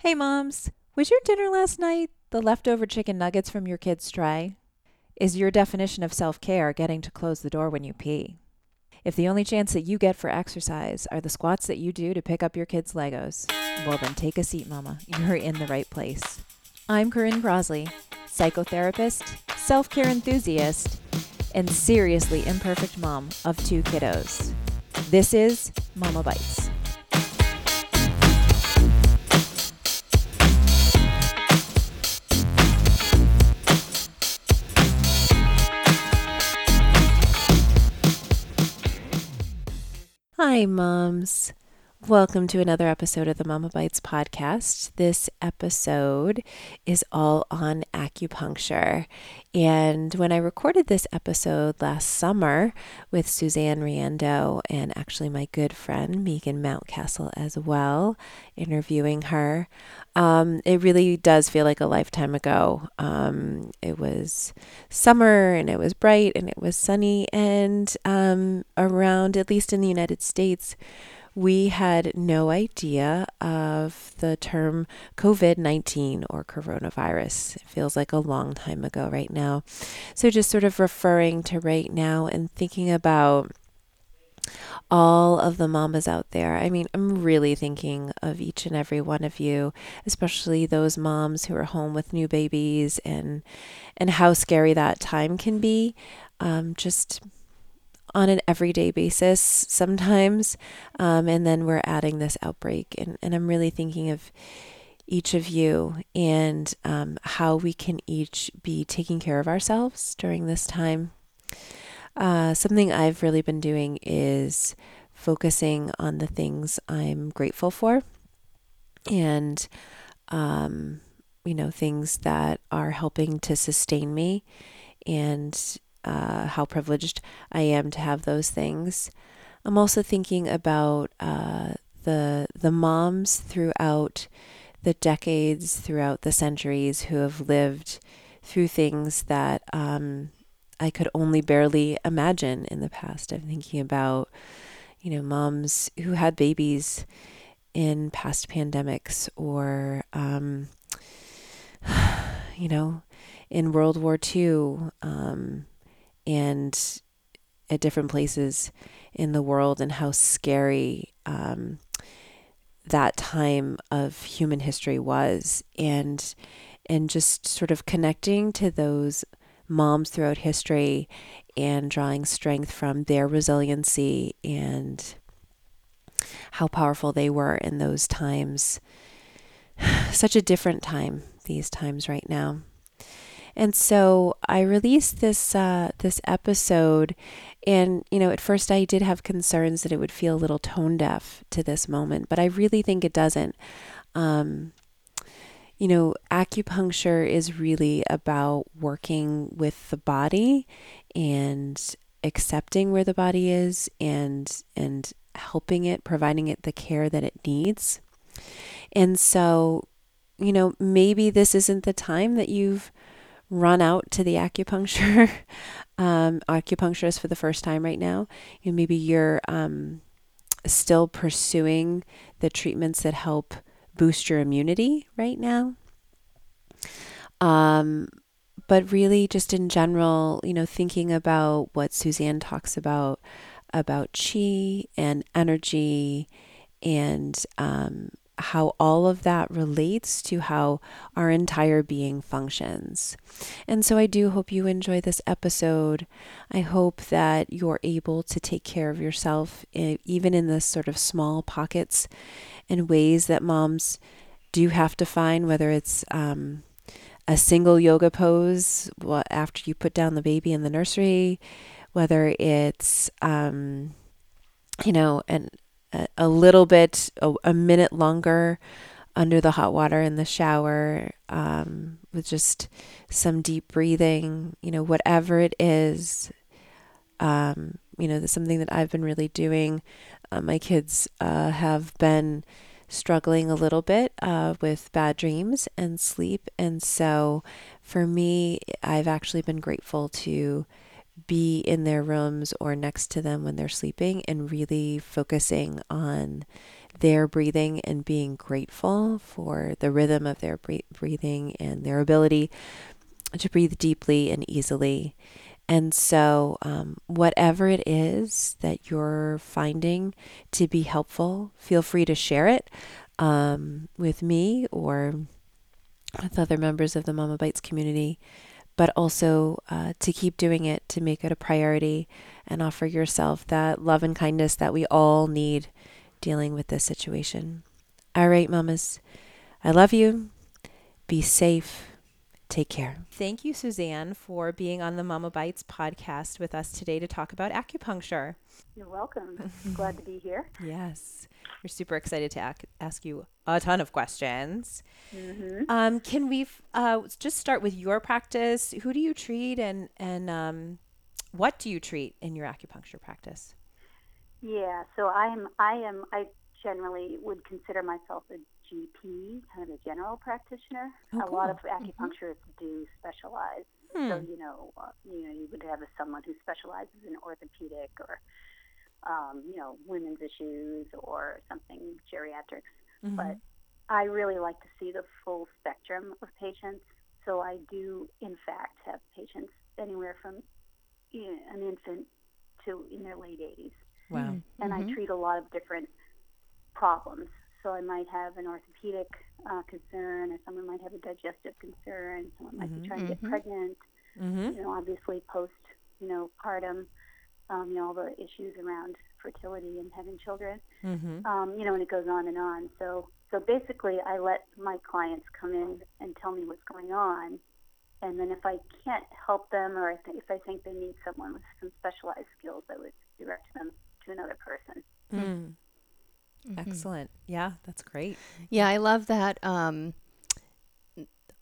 Hey, moms. Was your dinner last night the leftover chicken nuggets from your kid's tray? Is your definition of self care getting to close the door when you pee? If the only chance that you get for exercise are the squats that you do to pick up your kid's Legos, well, then take a seat, mama. You're in the right place. I'm Corinne Crosley, psychotherapist, self care enthusiast, and seriously imperfect mom of two kiddos. This is Mama Bites. Hi, moms. Welcome to another episode of the Mama Bites podcast. This episode is all on acupuncture. And when I recorded this episode last summer with Suzanne Riendo and actually my good friend Megan Mountcastle as well, interviewing her, um, it really does feel like a lifetime ago. Um, it was summer and it was bright and it was sunny, and um, around, at least in the United States, we had no idea of the term COVID 19 or coronavirus. It feels like a long time ago right now. So, just sort of referring to right now and thinking about all of the mamas out there. I mean, I'm really thinking of each and every one of you, especially those moms who are home with new babies and and how scary that time can be. Um, just on an everyday basis sometimes. Um, and then we're adding this outbreak. And, and I'm really thinking of each of you and um, how we can each be taking care of ourselves during this time. Uh, something I've really been doing is focusing on the things I'm grateful for and, um, you know, things that are helping to sustain me and uh, how privileged I am to have those things. I'm also thinking about uh, the the moms throughout the decades, throughout the centuries, who have lived through things that um, I could only barely imagine in the past. I'm thinking about, you know, moms who had babies in past pandemics, or um, you know, in World War II. Um, and at different places in the world and how scary um, that time of human history was. And and just sort of connecting to those moms throughout history and drawing strength from their resiliency and how powerful they were in those times. Such a different time these times right now and so I released this uh, this episode, and you know, at first I did have concerns that it would feel a little tone deaf to this moment, but I really think it doesn't. Um, you know, acupuncture is really about working with the body and accepting where the body is and and helping it, providing it the care that it needs. And so, you know, maybe this isn't the time that you've run out to the acupuncture um, acupuncturist for the first time right now, and maybe you're um, still pursuing the treatments that help boost your immunity right now. Um, but really, just in general, you know, thinking about what Suzanne talks about about chi and energy and um, how all of that relates to how our entire being functions. And so I do hope you enjoy this episode. I hope that you're able to take care of yourself, even in the sort of small pockets and ways that moms do have to find, whether it's um, a single yoga pose after you put down the baby in the nursery, whether it's, um, you know, an a, little bit, a, a, minute longer under the hot water in the shower um, with just some deep breathing, you know, whatever it is. Um, you know, something that I've been really doing. Uh, my kids uh, have been struggling a little bit uh, with bad dreams and sleep. And so for me, I've actually been grateful to be in their rooms or next to them when they're sleeping and really focusing on their breathing and being grateful for the rhythm of their breathing and their ability to breathe deeply and easily. And so, um, whatever it is that you're finding to be helpful, feel free to share it um, with me or with other members of the Mama Bites community, but also uh, to keep doing it, to make it a priority, and offer yourself that love and kindness that we all need dealing with this situation. All right, mamas, I love you. Be safe. Take care. Thank you, Suzanne, for being on the Mama Bites podcast with us today to talk about acupuncture. You're welcome. Glad to be here. Yes. We're super excited to ac- ask you a ton of questions. Mm-hmm. Um, can we uh, just start with your practice? Who do you treat and, and um, what do you treat in your acupuncture practice? Yeah, so I am I am I generally would consider myself a GP, kind of a general practitioner. Oh, cool. A lot of mm-hmm. acupuncturists mm-hmm. do specialize. Hmm. So you know, uh, you know, you would have someone who specializes in orthopedic or um, you know women's issues or something geriatrics. Mm-hmm. But I really like to see the full spectrum of patients. So I do, in fact, have patients anywhere from you know, an infant to in their late 80s. Wow. Mm-hmm. And I mm-hmm. treat a lot of different problems. So I might have an orthopedic uh, concern, or someone might have a digestive concern. Someone might mm-hmm. be trying to get mm-hmm. pregnant. Mm-hmm. You know, obviously post, you know, partum. Um, you know, all the issues around fertility and having children. Mm-hmm. Um, you know, and it goes on and on. So, so basically, I let my clients come in and tell me what's going on, and then if I can't help them, or if I think they need someone with some specialized skills, I would direct them to another person. Mm. Mm-hmm. Excellent. Yeah, that's great. Yeah, I love that. Um,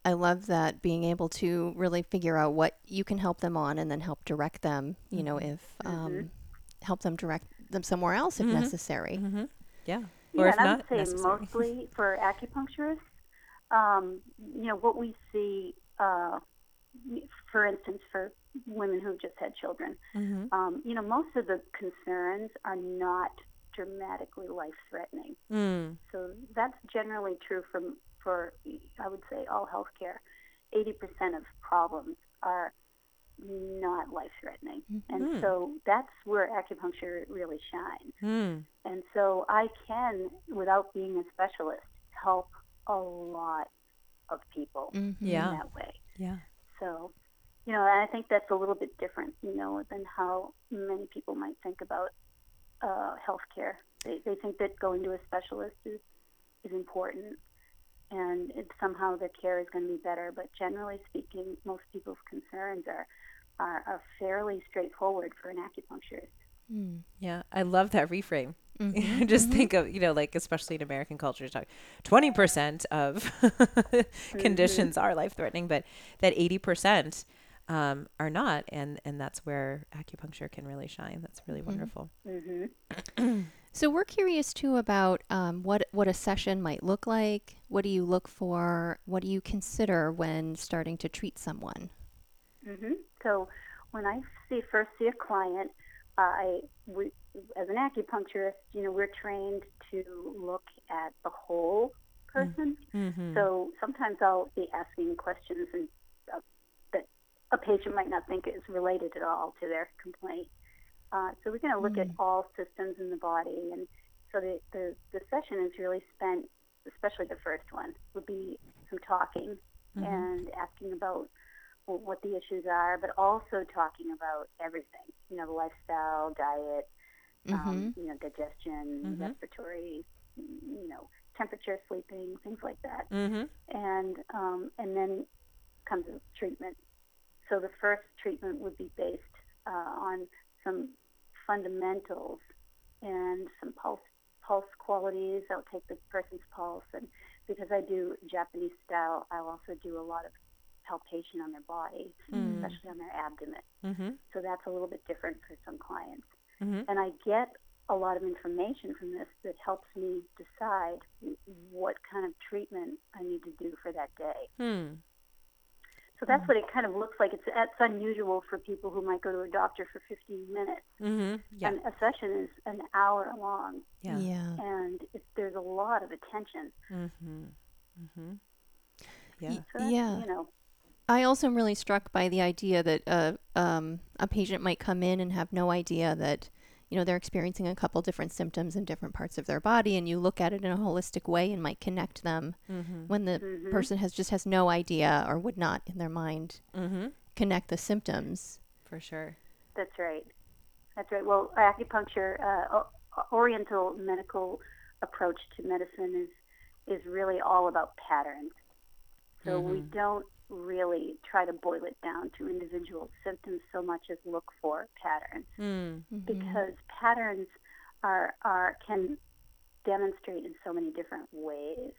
I love that being able to really figure out what you can help them on and then help direct them, you know, mm-hmm. if um, mm-hmm. help them direct them somewhere else if mm-hmm. necessary. Mm-hmm. Yeah. Or yeah, and I would say necessary. mostly for acupuncturists, um, you know, what we see, uh, for instance, for women who've just had children, mm-hmm. um, you know, most of the concerns are not dramatically life threatening. Mm. So that's generally true from for I would say all healthcare. Eighty percent of problems are not life threatening, mm-hmm. and so that's where acupuncture really shines. Mm. And so I can, without being a specialist, help a lot of people mm-hmm. yeah. in that way. Yeah. So you know, I think that's a little bit different, you know, than how many people might think about uh, healthcare. They, they think that going to a specialist is, is important and it, somehow their care is going to be better. But generally speaking, most people's concerns are, are, are fairly straightforward for an acupuncturist. Mm. Yeah, I love that reframe. Mm-hmm. Just mm-hmm. think of, you know, like, especially in American culture, talk 20% of mm-hmm. conditions are life threatening, but that 80% um, are not, and and that's where acupuncture can really shine. That's really mm-hmm. wonderful. Mm-hmm. so we're curious too about um, what what a session might look like. What do you look for? What do you consider when starting to treat someone? Mm-hmm. So when I see first see a client, I we, as an acupuncturist, you know, we're trained to look at the whole person. Mm-hmm. So sometimes I'll be asking questions and a patient might not think is related at all to their complaint. Uh, so we're going to look mm. at all systems in the body, and so the, the the session is really spent, especially the first one, would be some talking mm-hmm. and asking about well, what the issues are, but also talking about everything. You know, the lifestyle, diet, um, mm-hmm. um, you know, digestion, mm-hmm. respiratory, you know, temperature, sleeping, things like that. Mm-hmm. And um, and then comes the treatment. So the first treatment would be based uh, on some fundamentals and some pulse pulse qualities. I'll take the person's pulse, and because I do Japanese style, I'll also do a lot of palpation on their body, mm. especially on their abdomen. Mm-hmm. So that's a little bit different for some clients. Mm-hmm. And I get a lot of information from this that helps me decide what kind of treatment I need to do for that day. Mm. So that's what it kind of looks like. It's that's unusual for people who might go to a doctor for 15 minutes. Mm-hmm. Yeah. And a session is an hour long, Yeah. Yeah. and it, there's a lot of attention. Mm-hmm. Mm-hmm. Yeah. So yeah. you know, I also am really struck by the idea that uh, um, a patient might come in and have no idea that you know they're experiencing a couple different symptoms in different parts of their body, and you look at it in a holistic way and might connect them Mm-hmm. when the Mhm. person has just has no idea or would not in their mind Mm-hmm. connect the symptoms. For sure. That's right. That's right. Well, acupuncture, uh, Oriental medical approach to medicine is is really all about patterns. So we Mhm. don't really try to boil it down to individual symptoms so much as look for patterns Mm. because patterns are are can demonstrate in so many different ways.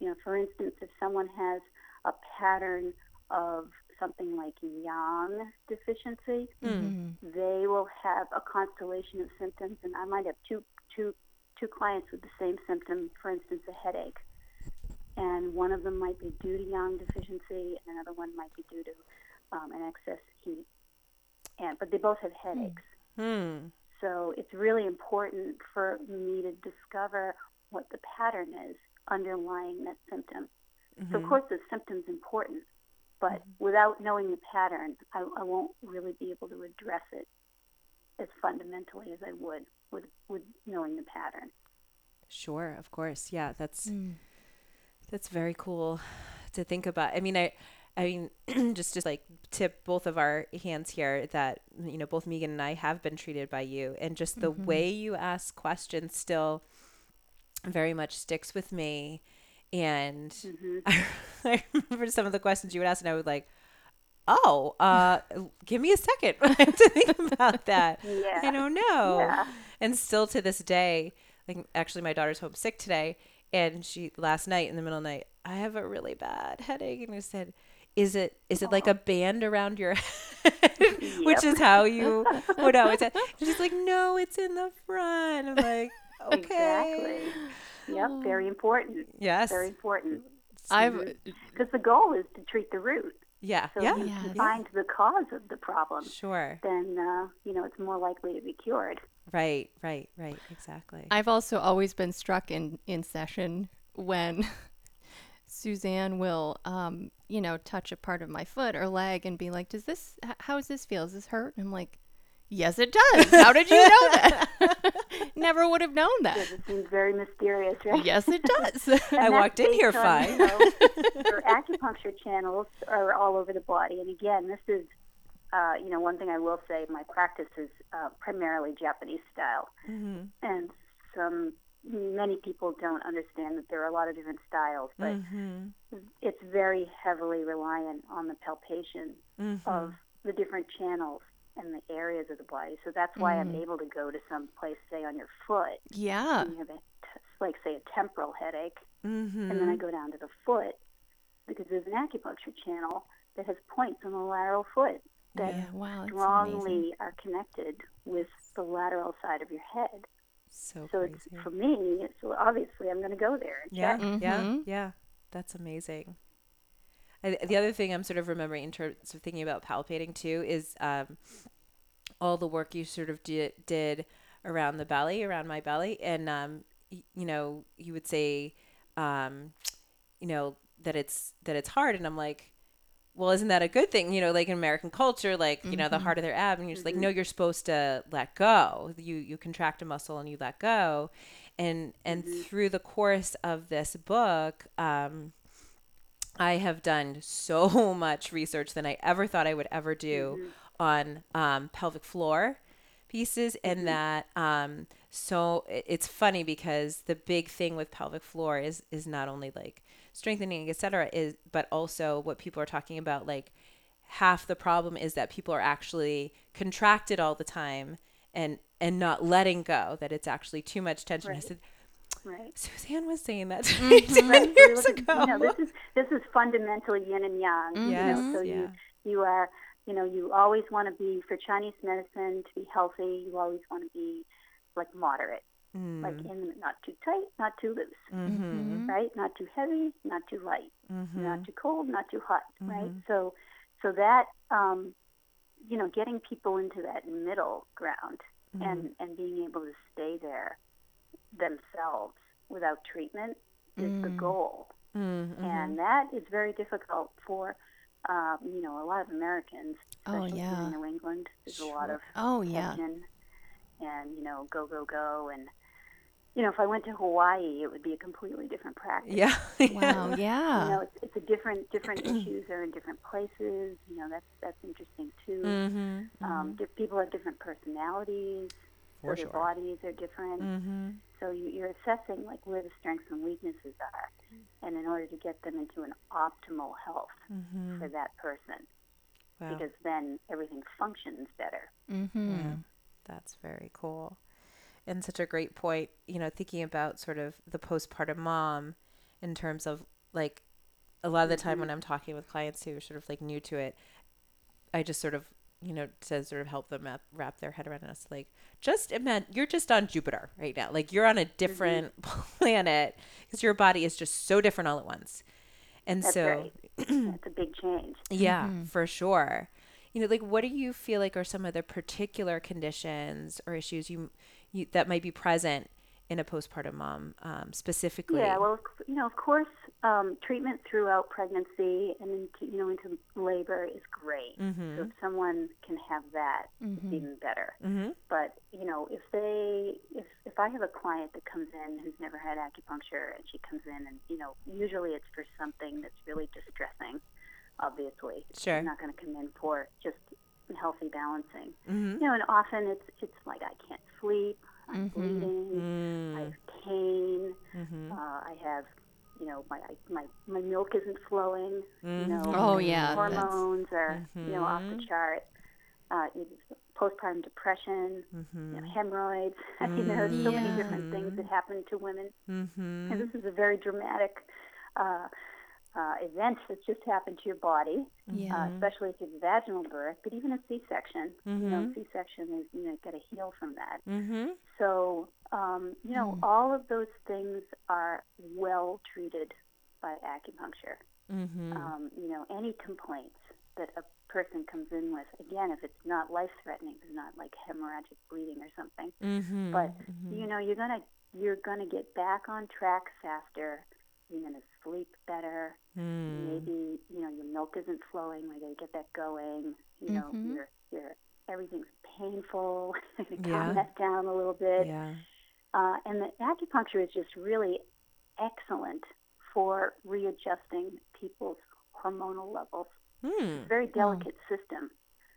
You know, for instance, if someone has a pattern of something like yang deficiency, Mm. they will have a constellation of symptoms and i might have two two two clients with the same symptom for instance a headache and one of them might be due to yang deficiency and another one might be due to um, an excess heat and but they both have headaches Mm. so it's really important for me to discover what the pattern is underlying that symptom so of Mhm. course the symptom's important, but without knowing the pattern, I, I won't really be able to address it as fundamentally as I would with with knowing the pattern. Sure. Of course. Yeah. That's Mm. That's very cool to think about. I mean, I. I mean, just just like tip both of our hands here that you know both Megan and I have been treated by you, and just the way you ask questions still very much sticks with me. And I, I remember some of the questions you would ask, and I would like, "Oh, uh, give me a second I have to think about that. Yeah. I don't know." Yeah. And still to this day, like actually, my daughter's homesick today, and she last night in the middle of the night, I have a really bad headache, and I said. Is it is it like a band around your head, which is how you would always say? And she's like, no, it's in the front. I'm like, okay, Exactly. Yep. Very important. yes, Very important. I've Because the goal is to treat the root. yeah, So yeah, if you Yes. can find the cause of the problem, sure, then uh, you know it's more likely to be cured. Right, right, right, exactly. I've also always been struck in in session when Suzanne will, um, you know, touch a part of my foot or leg and be like, "Does this? h- How does this feel? Is this hurt?" And I'm like, "Yes, it does. How did you know that? Never would have known that. It seems very mysterious, right? Yes, it does." I walked in here fine. you know, your acupuncture channels are all over the body, and again, this is, uh, you know, one thing I will say. My practice is uh, primarily Japanese style, Mhm. and some many people don't understand that there are a lot of different styles, but Mhm. it's very heavily reliant on the palpation Mhm. of the different channels and the areas of the body. So that's why I'm Mm. able to go to some place, say on your foot, yeah. and you have a, t- like say a temporal headache, Mhm. and then I go down to the foot because there's an acupuncture channel that has points on the lateral foot that Yeah. Wow. Strongly amazing. are connected with the lateral side of your head. so So crazy. it's, for me, it's well, obviously I'm going to go there Yeah, check. yeah, yeah. That's amazing. I, the other thing I'm sort of remembering in terms of thinking about palpating too is um, all the work you sort of did, did around the belly, around my belly, and um, y- you know, you would say, um, you know, that it's that it's hard, and I'm like. Well, isn't that a good thing? You know, like in American culture, like you know, the heart of their ab, and you're just like, no, you're supposed to let go. You you contract a muscle and you let go, and and through the course of this book um, i have done so much research than i ever thought i would ever do on um, pelvic floor pieces and that um, so it's funny because the big thing with pelvic floor is is not only like strengthening etc is but also what people are talking about like half the problem is that people are actually contracted all the time and and not letting go that it's actually too much tension i Right. said Right. Suzanne was saying that to me mm-hmm. 10 Right, years look at- ago. You know, this is this is fundamentally yin and yang. You Yes, know, so yeah. you you are you know you always want to be for Chinese medicine to be healthy. You always want to be like moderate. Like in not too tight, not too loose, Mm-hmm. right? Not too heavy, not too light, Mm-hmm. not too cold, not too hot, right? So, so that um, you know, getting people into that middle ground Mm-hmm. and and being able to stay there themselves without treatment is the goal, Mm-hmm. and that is very difficult for. Um, you know, a lot of Americans, Oh, especially here yeah. in New England, there's a lot of Oh yeah. and you know go go go and you know if i went to hawaii it would be a completely different practice Yeah. Wow. Yeah. You know it's, it's a different different issues are in different places you know that's that's interesting too mm-hmm. um, di- people have different personalities For so sure. their bodies are different Mm-hmm. so you, you're assessing like where the strengths and weaknesses are and in order to get them into an optimal health Mm-hmm. for that person Wow. because then everything functions better Mm-hmm. Yeah, that's very cool. And such a great point, you know, thinking about sort of the postpartum mom in terms of like a lot of the time when mm-hmm. I'm talking with clients who are sort of like new to it, I just sort of, you know, to sort of help them wrap, wrap their head around us. Like, just imagine you're just on Jupiter right now. Like, you're on a mm-hmm. different planet because your body is just so different all at once. And that's so, right that's a big change yeah, mm-hmm. for sure. You know, like what do you feel like are some of the particular conditions or issues you, you that might be present in a postpartum mom um, specifically? Yeah, well, you know, of course, um, treatment throughout pregnancy and into you know into labor is great. Mm-hmm. So if someone can have that, it's even better. Mm-hmm. But you know, if they if if I have a client that comes in who's never had acupuncture and she comes in and you know usually it's for something that's really distressing. Obviously, Sure. She's not going to come in for just healthy balancing. Mm-hmm. You know, and often it's it's like I can't sleep, I'm Mm-hmm. bleeding, I have pain, Mm-hmm. uh, I have, you know, my my my milk isn't flowing. You know, Oh, yeah, that's- hormones are you know off the chart. Uh, postpartum depression, Mm-hmm. you know, hemorrhoids. you know, there's so Yeah. many different things that happen to women, Mm-hmm. and this is a very dramatic. Uh, uh, event that's just happened to your body, Yeah. uh, especially if it's vaginal birth, but even a C-section. You know, Mhm. C-section is you know got to heal from that. Mm-hmm. So, um, you know, all of those things are well treated by acupuncture. Mm-hmm. Um, you know, any complaints that a person comes in with, again, if it's not life threatening, it's not like hemorrhagic bleeding or something, Mm-hmm. but you know, you're gonna you're gonna get back on track faster. You're gonna sleep better. Mm. Maybe you know your milk isn't flowing. We gotta get that going. You know, Mhm. your your everything's painful. Calm that down a little bit. Yeah. Uh, and the acupuncture is just really excellent for readjusting people's hormonal levels. Mm. very delicate system.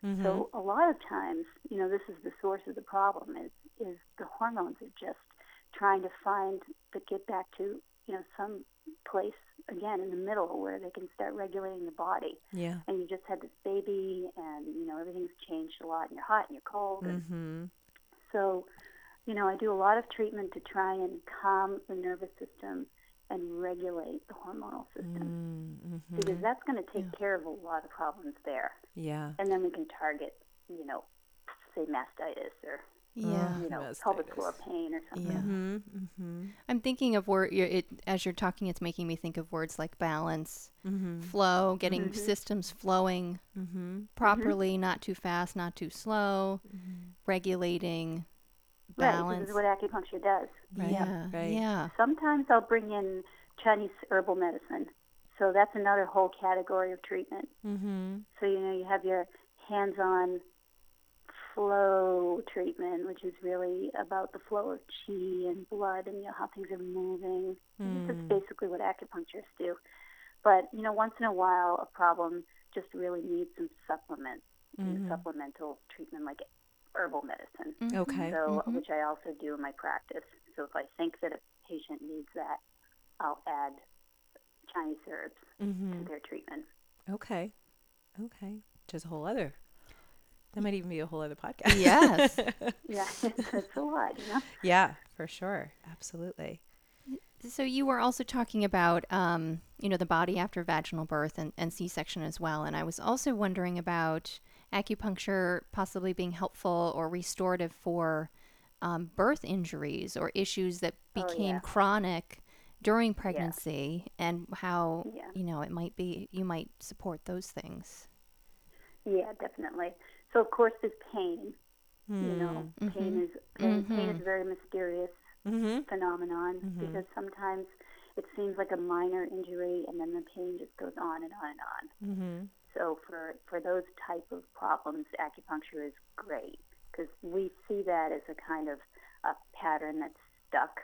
Mm-hmm. So a lot of times, you know, this is the source of the problem is is the hormones are just trying to find to get back to, you know, some place again in the middle where they can start regulating the body. yeah. And you just had this baby and, you know, everything's changed a lot and you're hot and you're cold Mm-hmm. so, you know, I do a lot of treatment to try and calm the nervous system and regulate the hormonal system Mm-hmm. because that's going to take care of a lot of problems there. Yeah. And then we can target, you know, say mastitis or Yeah. you know Mastitis. pelvic floor pain or something. Yeah. Mm-hmm. Mm-hmm. I'm thinking of word. you're- It as you're talking, it's making me think of words like balance, Mm-hmm. flow, getting systems flowing Mm-hmm. properly, not too fast, not too slow, regulating Right, balance. this is what acupuncture does. Right. Yeah. Right. Yeah. Sometimes I'll bring in Chinese herbal medicine. So that's another whole category of treatment. Mm-hmm. So you know you have your hands-on flow treatment, which is really about the flow of chi and blood and you know how things are moving. That's basically what acupuncturists do. But you know, once in a while, a problem just really needs some supplement, some supplemental treatment like herbal medicine. Mm-hmm. Okay. So, which I also do in my practice. So if I think that a patient needs that, I'll add Chinese herbs Mm-hmm. to their treatment. Okay. Okay. Just a whole other. That might even be a whole other podcast. Yes. Yeah, it's a lot, you know. yeah, for sure. Absolutely. So you were also talking about, um, you know, the body after vaginal birth and, and C-section as well, and I was also wondering about acupuncture possibly being helpful or restorative for um, birth injuries or issues that Oh, became yeah. chronic during pregnancy and how Yeah. you know it might be you might support those things Yeah, definitely. So of course there's pain. You know, pain is pain, pain is a very mysterious Mm-hmm. phenomenon because sometimes it seems like a minor injury and then the pain just goes on and on and on. Mm-hmm. So for for those type of problems, acupuncture is great because we see that as a kind of a pattern that's stuck.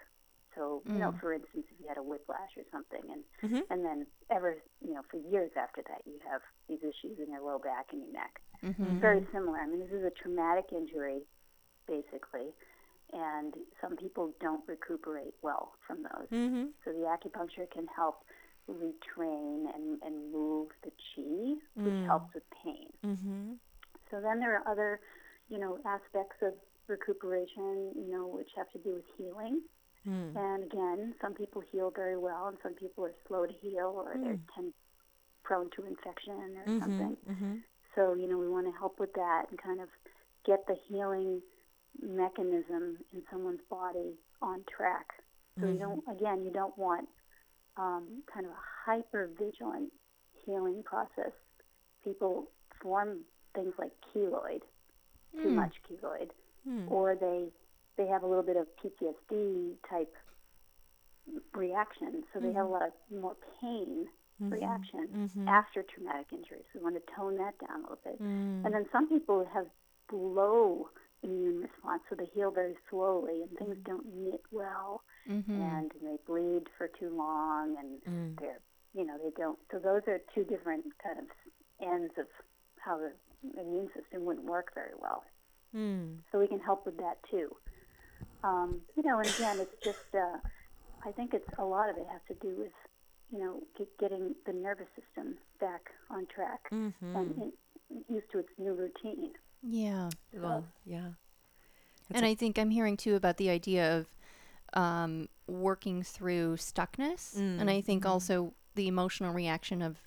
So you know, for instance, if you had a whiplash or something, and Mhm. and then ever you know for years after that, you have these issues in your low back and your neck. mm-hmm. Very similar. I mean, this is a traumatic injury, basically, and some people don't recuperate well from those. Mm-hmm. So the acupuncture can help retrain and, and move the chi, which helps with pain. Mm-hmm. So then there are other, you know, aspects of recuperation, you know, which have to do with healing. Mm. And again, some people heal very well, and some people are slow to heal, or they're tend, prone to infection or something. Mm-hmm. So, you know, we want to help with that and kind of get the healing mechanism in someone's body on track. So you don't, again, you don't want um, kind of a hyper vigilant healing process. People form things like keloid, too much keloid, or they they have a little bit of PTSD type reaction, so they have a mm-hmm. lot of more pain mm-hmm. reaction mm-hmm. after traumatic injury. So we want to tone that down a little bit. Mm. And then some people have low immune response, so they heal very slowly and things mm. don't knit well, Mm-hmm. and they bleed for too long, and mm. they're you know they don't. So those are two different kind of ends of how the immune system wouldn't work very well. Mm. So we can help with that too. Um, you know, and again, it's just uh, I think it's a lot of it has to do with you know get, getting the nervous system back on track Mm-hmm. and in, used to its new routine. yeah Well, yeah. and I think I'm hearing too about the idea of um, working through stuckness, and I think also the emotional reaction of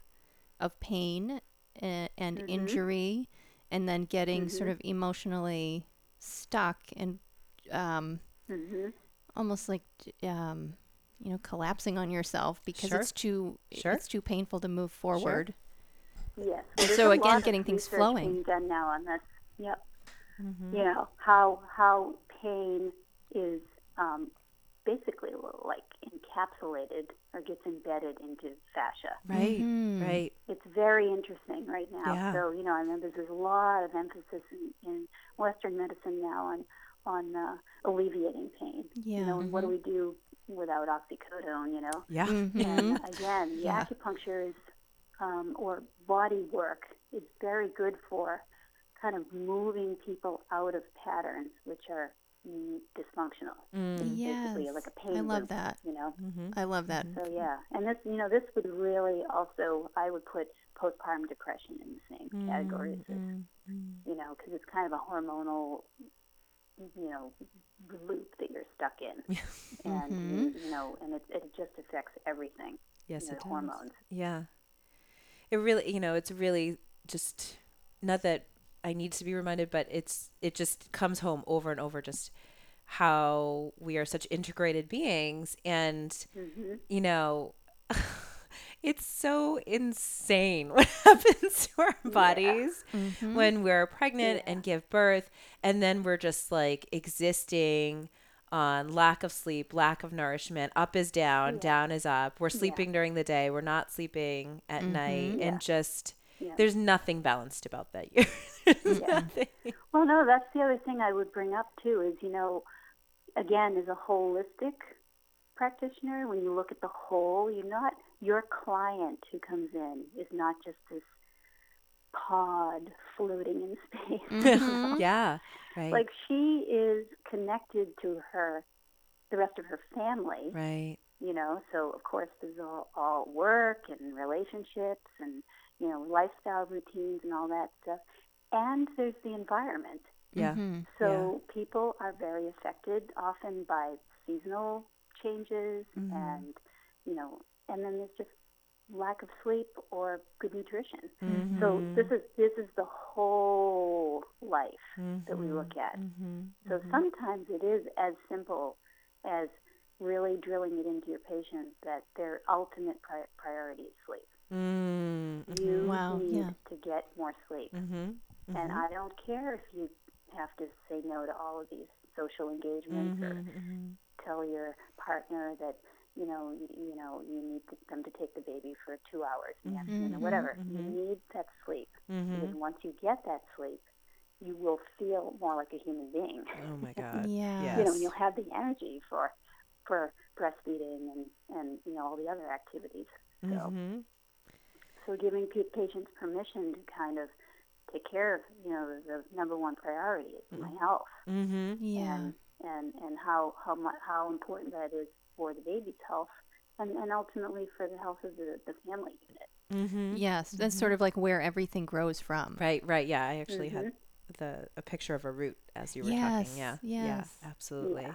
of pain and, and injury, and then getting sort of emotionally stuck and um, hmm almost like um, you know collapsing on yourself because Sure. it's too Sure. it's too painful to move forward. Yes. And so again, getting things flowing. being done now on this. Yep. Mm-hmm. You know how how pain is um, basically like encapsulated or gets embedded into fascia. Right. Mhm. Right. It's very interesting right now. Yeah. So you know, I remember there's a lot of emphasis in, in Western medicine now on on uh, alleviating pain. Yeah. You know, and what do we do without oxycodone? You know, Yeah. Mhm. and again, the Yeah. acupuncture is, um, or body work is very good for kind of moving people out of patterns which are dysfunctional. Mm. Basically, Yes. like a pain I love loop, that. You know. Mm-hmm. I love that. So yeah, and this, you know, this would really also, I would put postpartum depression in the same category as this. Mm-hmm. You know, because it's kind of a hormonal, you know, loop that you're stuck in, and you, you know, and it it just affects everything. Yes, you know, it does. hormones. Yeah. It really, you know, it's really just not that I need to be reminded, but it's it just comes home over and over just how we are such integrated beings and hmm you know it's so insane what happens to our bodies Mm-hmm. when we're pregnant and give birth and then we're just like existing on lack of sleep lack of nourishment up is down down is up. We're sleeping during the day. We're not sleeping at night. And just Yeah. there's nothing balanced about that year. Well, no, that's the other thing I would bring up too. Is you know, again, as a holistic practitioner, when you look at the whole, you're not your client who comes in is not just this pod floating in space. yeah right Like she is connected to her, the rest of her family. right You know, so of course there's all, all work and relationships and you know lifestyle routines and all that stuff, and there's the environment. yeah Mm-hmm. So people are very affected often by seasonal changes Mm-hmm. and you know and then there's just lack of sleep or good nutrition. Mm-hmm. So this is this is the whole life that we look at. Mm-hmm. So sometimes it is as simple as really drilling it into your patient that their ultimate pri- priority is sleep. Mm-hmm. You Wow, need yeah. to get more sleep. Mm-hmm. And I don't care if you have to say no to all of these social engagements or Mm-hmm. tell your partner that you know you, you know you need to, them to take the baby for two hours in the afternoon or whatever. You need that sleep Mm-hmm. because once you get that sleep, you will feel more like a human being. Oh my God. Yeah. Yes. You know, and you'll have the energy for for breastfeeding and and you know all the other activities. So Mm-hmm. so giving pa- patients permission to kind of take care of you know the, the number one priority is my health Mm-hmm. Yeah. and and and how how much how important that is for the baby's health and and ultimately for the health of the the family unit. Mm-hmm. Yes, that's sort of like where everything grows from. Right, right. Yeah, I actually had Mm-hmm. the a picture of a root as you were Yes, talking. Yeah. yes. Yeah, absolutely. Yeah.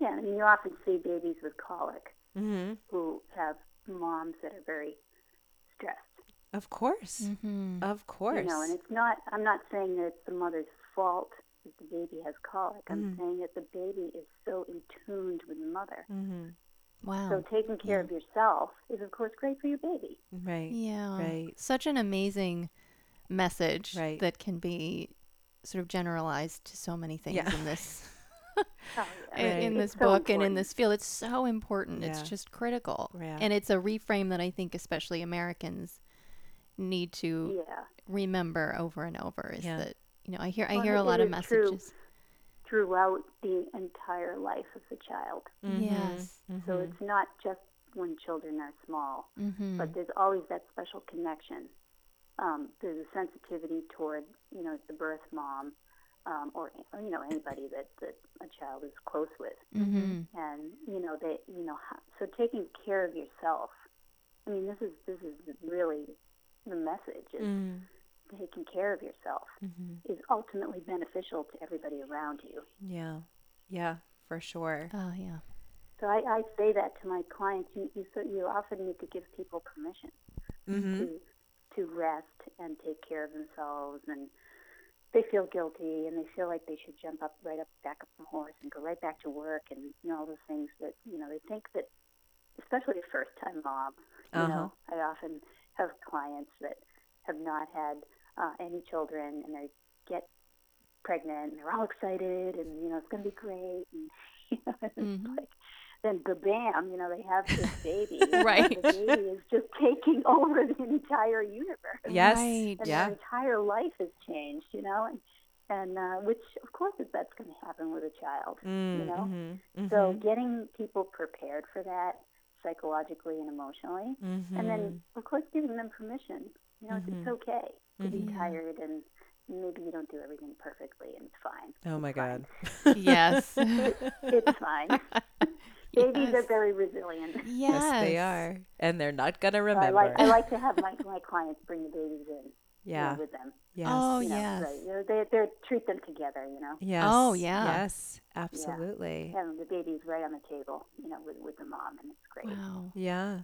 Yeah, I mean you often see babies with colic Mm-hmm. who have moms that are very stressed. Of course. Mm-hmm. Of course. You know, and it's not. I'm not saying that it's the mother's fault that the baby has colic. I'm saying that the baby is so in tuned with the mother. mm-hmm. Wow. So taking care of yourself is, of course, great for your baby. Right. yeah. Right. Such an amazing message Right. that can be sort of generalized to so many things Yeah. in this Oh, in, Right. in It's this so book and in this field. It's so important. It's just critical. Yeah. And it's a reframe that I think especially Americans need to Yeah. remember over and over is Yeah. that you know, I hear I hear a lot of is true. messages. Throughout the entire life of the child. Mm-hmm. Yes. So it's not just when children are small, Mm-hmm. but there's always that special connection. Um, there's a sensitivity toward, you know, the birth mom, um, or, or you know anybody that, that a child is close with. Mm-hmm. and you know they you know so taking care of yourself i mean this is this is really the message is Mm-hmm. Taking care of yourself is ultimately beneficial to everybody around you Yeah. Yeah, for sure. Oh yeah. so i, I say that to my clients you, you so you often need to give people permission Mm-hmm. to to rest and take care of themselves and they feel guilty and they feel like they should jump up right up back up the horse and go right back to work and you know all those things that you know they think that especially a first time mom you Uh-huh. know i often have clients that have not had uh, any children and they get pregnant and they're all excited and you know it's going to be great and you know it's Mhm. like then bam you know they have this baby Right. the baby is just taking over the entire universe Yes. Right. and Yeah. their entire life has changed, you know, and and uh, which of course is that's going to happen with a child, you know. Mm-hmm. So getting people prepared for that psychologically and emotionally, mm-hmm. and then of course giving them permission. You know, it's okay to be Mhm. tired and maybe you don't do everything perfectly, and it's fine. Oh my God. Yes. It's fine. Babies are very resilient. yes. Yes, they are. And they're not going to I remember. like I like to have my my clients bring the babies in, you know, yeah. with them. Yes. Oh, You know, yes. right. You know, they they treat them together. You know. Yes. Oh, yeah. Yes. Absolutely. and the baby's right on the table, you know, with, with the mom, and it's great. Wow. Yeah.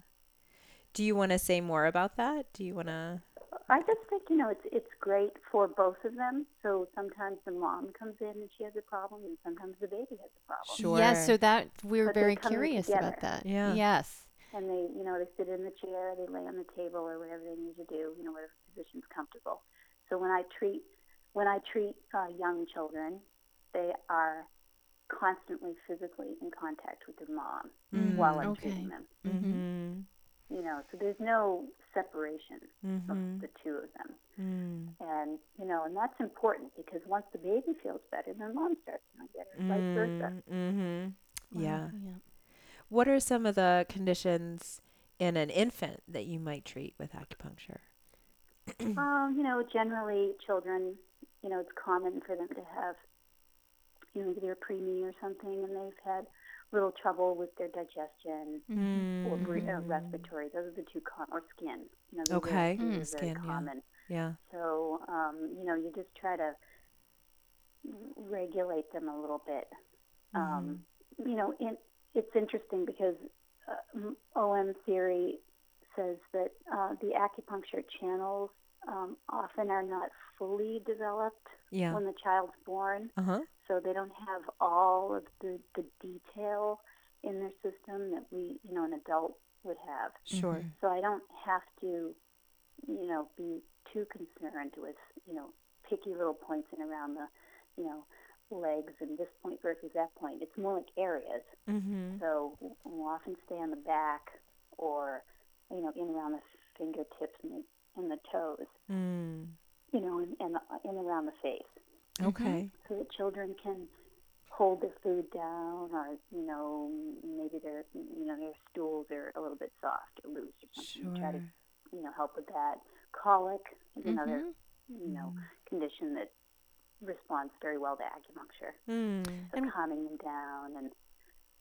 Do you want to say more about that? Do you want to? I just think you know it's it's great for both of them. So sometimes the mom comes in and she has a problem, and sometimes the baby has a problem. Sure. Yes, so that we're But very curious together. about that. Yeah. Yes. And they, you know, they sit in the chair, they lay on the table, or whatever they need to do, you know, whatever position's comfortable. So when I treat when I treat uh, young children, they are constantly physically in contact with their mom while I'm okay. treating them. Mm-hmm. You know, so there's no separation Mm-hmm. of the two of them. Mm. And you know, and that's important because once the baby feels better, then mom starts feeling better, and vice versa. Mm-hmm. Wow. Yeah. Yeah. What are some of the conditions in an infant that you might treat with acupuncture? Um, you know, generally children, you know, it's common for them to have, you know, either they're preemie or something, and they've had little trouble with their digestion or bre- uh, respiratory. Those are the two com- or skin. You know, these are- Okay. these Mm. Skin, very yeah. common. Yeah. So, um, you know, you just try to regulate them a little bit. Um, you know, in, it's interesting because uh, OM theory says that uh, the acupuncture channels um, often are not fully developed Yeah. when the child's born, Uh huh. So they don't have all of the, the detail in their system that we, you know, an adult would have. Sure. So I don't have to, you know, be too concerned with, you know, picky little points in around the, you know, legs and this point versus that point. It's more like areas. Mm-hmm. So we'll often stay on the back or, you know, in around the fingertips and the, and the toes, Mm. you know, and, and in around the face Okay. so that children can hold their food down or, you know, maybe their, you know, their stools are a little bit soft or loose or something. Try to, Sure. you know, help with that. Colic is another, Mhm. you know, condition that responds very well to acupuncture. Mm. So calming them down and,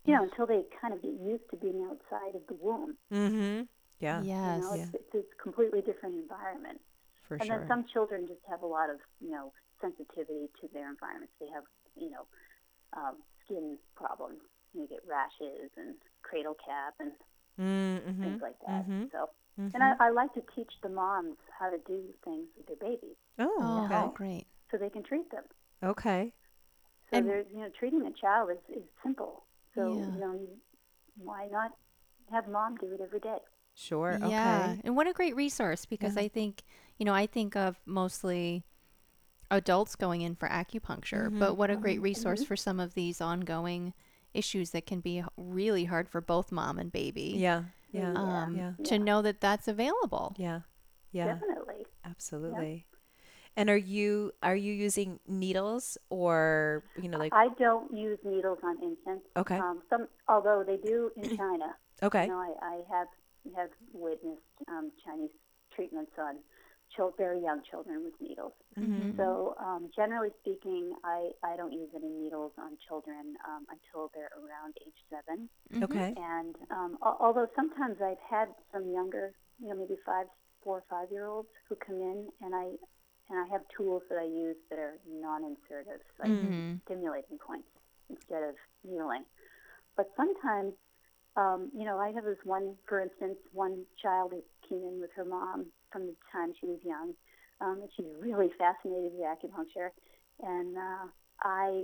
you know, until they kind of get used to being outside of the womb. Mm-hmm. Yeah. Yes. You know, it's, it's a completely different environment. For sure. and sure. then some children just have a lot of, you know, sensitivity to their environments. They have, you know, um, skin problems. You get rashes and cradle cap and mm-hmm. things like that. Mm-hmm. So, mm-hmm. and I, I like to teach the moms how to do things with their babies oh, Oh, okay. great. so they can treat them. Okay. So And- there's, you know, treating a child is, is simple. So, Yeah. you know, you, why not have mom do it every day? Sure. Yeah. Okay. And what a great resource because Yeah. I think, you know, I think of mostly adults going in for acupuncture, Mhm. but what a great resource Mhm. for some of these ongoing issues that can be really hard for both mom and baby. Yeah. Yeah. Yeah. Um, Yeah. To Yeah. know that that's available. Yeah. Yeah. Definitely. Absolutely. And are you are you using needles or you know like I don't use needles on infants. okay Um, some, although they do in China. okay You know, I, I have have witnessed um, Chinese treatments on chil- very young children with needles. Mhm. So, um, generally speaking, I, I don't use any needles on children um, until they're around age seven. Mhm. okay And um, al- although sometimes I've had some younger, you know, maybe five, four or five year olds who come in, and I and I have tools that I use that are non-insertive, like Mhm. stimulating points instead of needling. But sometimes, um, you know, I have this one, for instance, one child who came in with her mom from the time she was young, um, and she's really fascinated with acupuncture, and uh, I,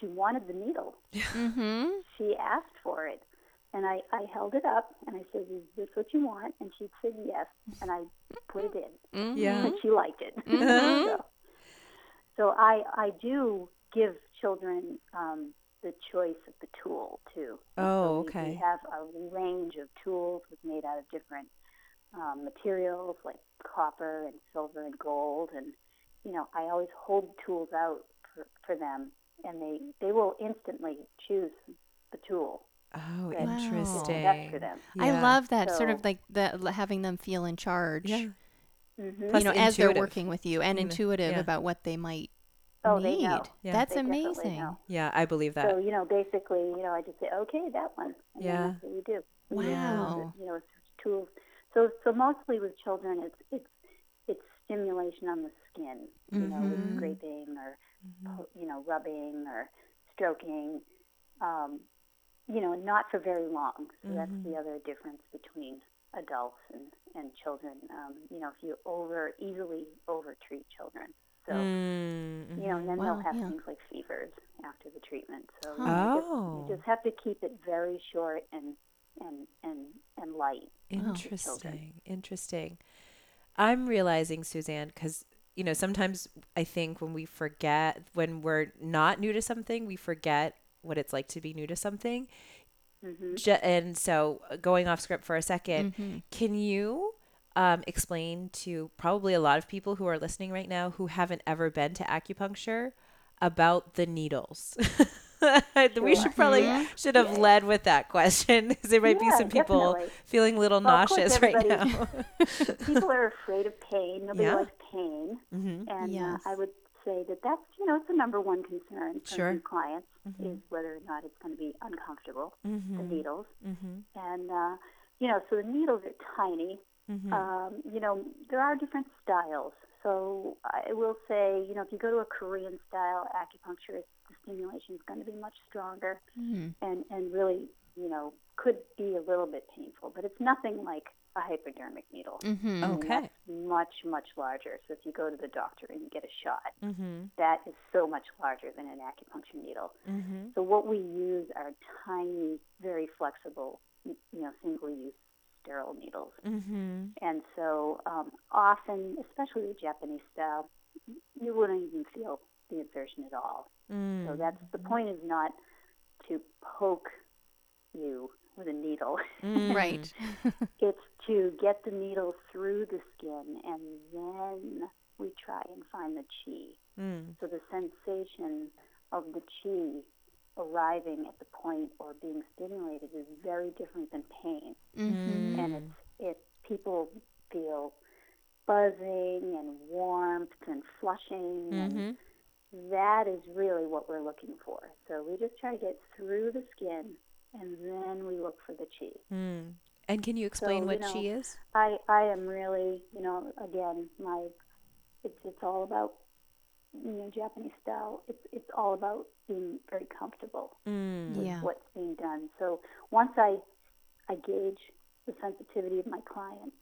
she wanted the needle. Mhm. She asked for it, and I, I held it up, and I said, "Is this what you want?" And she said yes, and I put it in Mhm. Yeah. and she liked it. Mhm. so, so I I do give children um, the choice of the tool too. Oh, so we- okay. We have a range of tools made out of different um, materials like copper and silver and gold, and you know I always hold tools out for, for them, and they they will instantly choose the tool oh that interesting best for. I love that sort of like the having them feel in charge. yeah Mm-hmm. Plus you know, as they're working with you and intuitive yeah. about what they might Oh, need. they know. Yeah. That's They amazing. know. yeah I believe that So you know, basically, you know, I just say, okay, that one. And Yeah. Then that's what we do. We use, Wow. You know, it's tools. So so mostly with children, it's it's it's stimulation on the skin. You know, Mhm. with scraping or po- you know rubbing or stroking. Um, you know, not for very long. So that's Mhm. the other difference between adults and and children. Um, you know, if you over easily over treat children. So Mm, you know, and then Wow, they'll have yeah. things like fevers after the treatment. So Huh. you, just, Oh. you just have to keep it very short and and and and light. Interesting. Interesting. I'm realizing, Suzanne, because, you know, sometimes I think when we forget, when we're not new to something, we forget what it's like to be new to something. hmm Ju- and so, uh, going off script for a 2nd Mhm. can you um, explain to probably a lot of people who are listening right now who haven't ever been to acupuncture about the needles? we should probably should have led with that question because there might be some people definitely. feeling a little Well, of course, nauseous right now. People are afraid of pain. Nobody Yeah. likes pain, hmm and Yes. uh, I would say that that's you know it's the number one concern from Sure. new clients Mhm. is whether or not it's going to be uncomfortable. The hmm needles, hmm and uh, you know, so the needles are tiny. hmm Um, you know, there are different styles. So I will say, you know, if you go to a Korean style acupuncturist, the stimulation is going to be much stronger Mhm. and, and really, you know, could be a little bit painful, but it's nothing like a hypodermic needle. Mm-hmm. Okay. much, much larger. So if you go to the doctor and you get a shot, Mm-hmm. that is so much larger than an acupuncture needle. Mm-hmm. So what we use are tiny, very flexible, you know, single-use sterile needles. Mm-hmm. And so um, often, especially the Japanese style, you wouldn't even feel the insertion at all. Mm. So that's the point is not to poke you with a needle. Mm. Right. it's to get the needle through the skin and then we try and find the chi. Mm. So the sensation of the chi arriving at the point or being stimulated is very different than pain. Mm-hmm. And it's it people feel buzzing and warmth and flushing Mm-hmm. That is really what we're looking for. So we just try to get through the skin and then we look for the chi. Mm. And can you explain So, what you know, chi is? I I am really, you know, again, my it's it's all about you know Japanese style. It's it's all about being very comfortable Mm. with Yeah. what's being done. So once I I gauge the sensitivity of my client,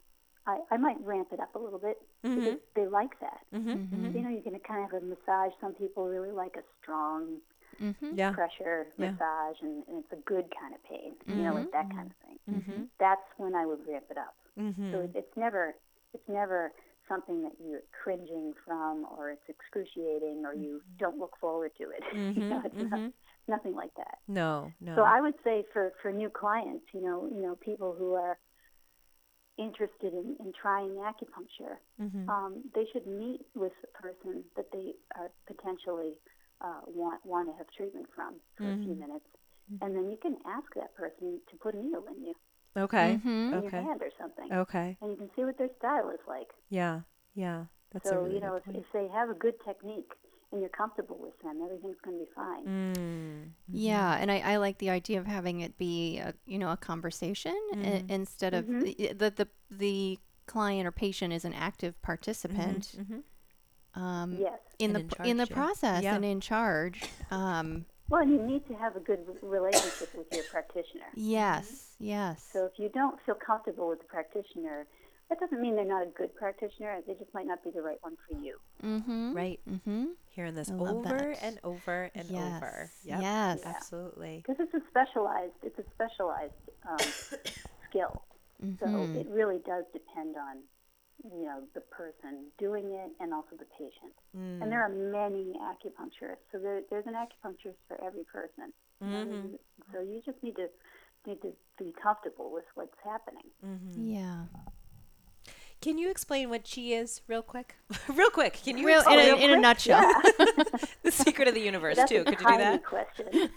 I I might ramp it up a little bit Mm-hmm. because they like that. Mm-hmm. Mhm. You know, you can kind of have a massage. Some people really like a strong Mm-hmm. Yeah. pressure Yeah. massage, and, and it's a good kind of pain. You know, like that kind of thing. Mm-hmm. That's when I would ramp it up. Mm-hmm. So it, it's never it's never something that you're cringing from or it's excruciating or you don't look forward to it. you know, it's not, nothing like that. No, no. So I would say for for new clients, you know, you know, people who are interested in, in trying acupuncture, mm-hmm. um, they should meet with the person that they are potentially uh, want want to have treatment from for a few Mhm. minutes, and then you can ask that person to put a needle in you Okay. Mm-hmm. in your Okay. hand or something, Okay. and you can see what their style is like. Yeah. Yeah. That's so really you know, if, if they have a good technique and you're comfortable with them, everything's going to be fine. Mm. Yeah, and I, I like the idea of having it be a you know a conversation i- Mhm. instead of Mhm. the, the the the client or patient is an active participant Mhm. um, Yes. in And the in in the process Yeah. and in charge. Um, Well, and you need to have a good relationship with your practitioner. yes, yes. So if you don't feel comfortable with the practitioner, that doesn't mean they're not a good practitioner. They just might not be the right one for you. mm-hmm. Right. Mm-hmm. Hearing this over that. and over and over. Yes. Yep. Yes. Absolutely. Because it's a specialized, it's a specialized um, skill. So Mhm. it really does depend on, you know, the person doing it and also the patient. Mm. And there are many acupuncturists, so there, there's an acupuncturist for every person. You know, Mhm. So you just need to need to be comfortable with what's happening. Mm-hmm. Yeah. Can you explain what chi is, real quick? real quick. Can you Real, in, explain a, in a quick? nutshell. the secret of the universe That's too? a Could you do that? question.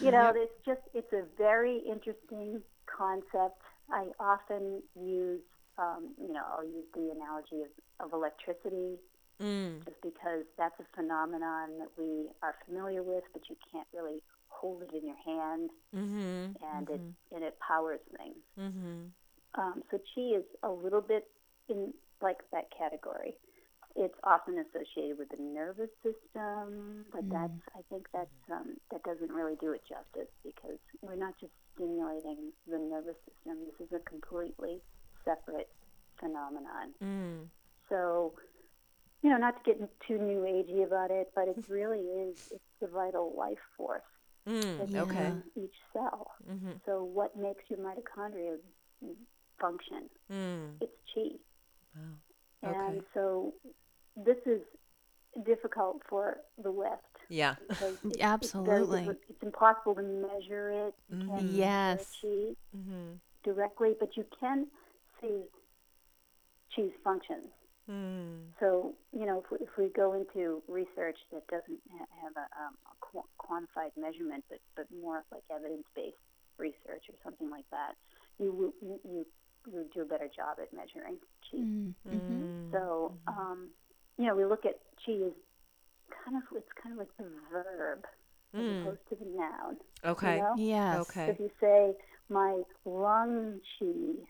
you know, it's just it's a very interesting concept. I often use, um, you know, I'll use the analogy of, of electricity Mm. just because that's a phenomenon that we are familiar with, but you can't really hold it in your hand, Mm-hmm. and it and it powers things. Mm-hmm. Um, so chi is a little bit in like that category. It's often associated with the nervous system, but that's I think that's um, that doesn't really do it justice because we're not just stimulating the nervous system. This is a completely separate phenomenon. Mm. So, you know, not to get too new agey about it, but it really is it's the vital life force Mm. Okay. each cell. Mm-hmm. So, what makes your mitochondria function? Mm. It's chi. Wow. Okay. And so this is difficult for the West Yeah. because it's, It's, Absolutely. very, it's impossible to measure it. You Mhm. can't measure Yes. chi Mm-hmm. directly, but you can see chi's functions. Mm. So, you know, if we, if we go into research that doesn't ha- have a, um, a qu- quantified measurement, but, but more like evidence-based research or something like that, you will- you you would do a better job at measuring chi. Mm-hmm. Mm. So, um, you know, we look at chi as kind of it's kind of like the verb as Mm. opposed to the noun. Okay. You know? Yes. So Okay. if you say my lung chi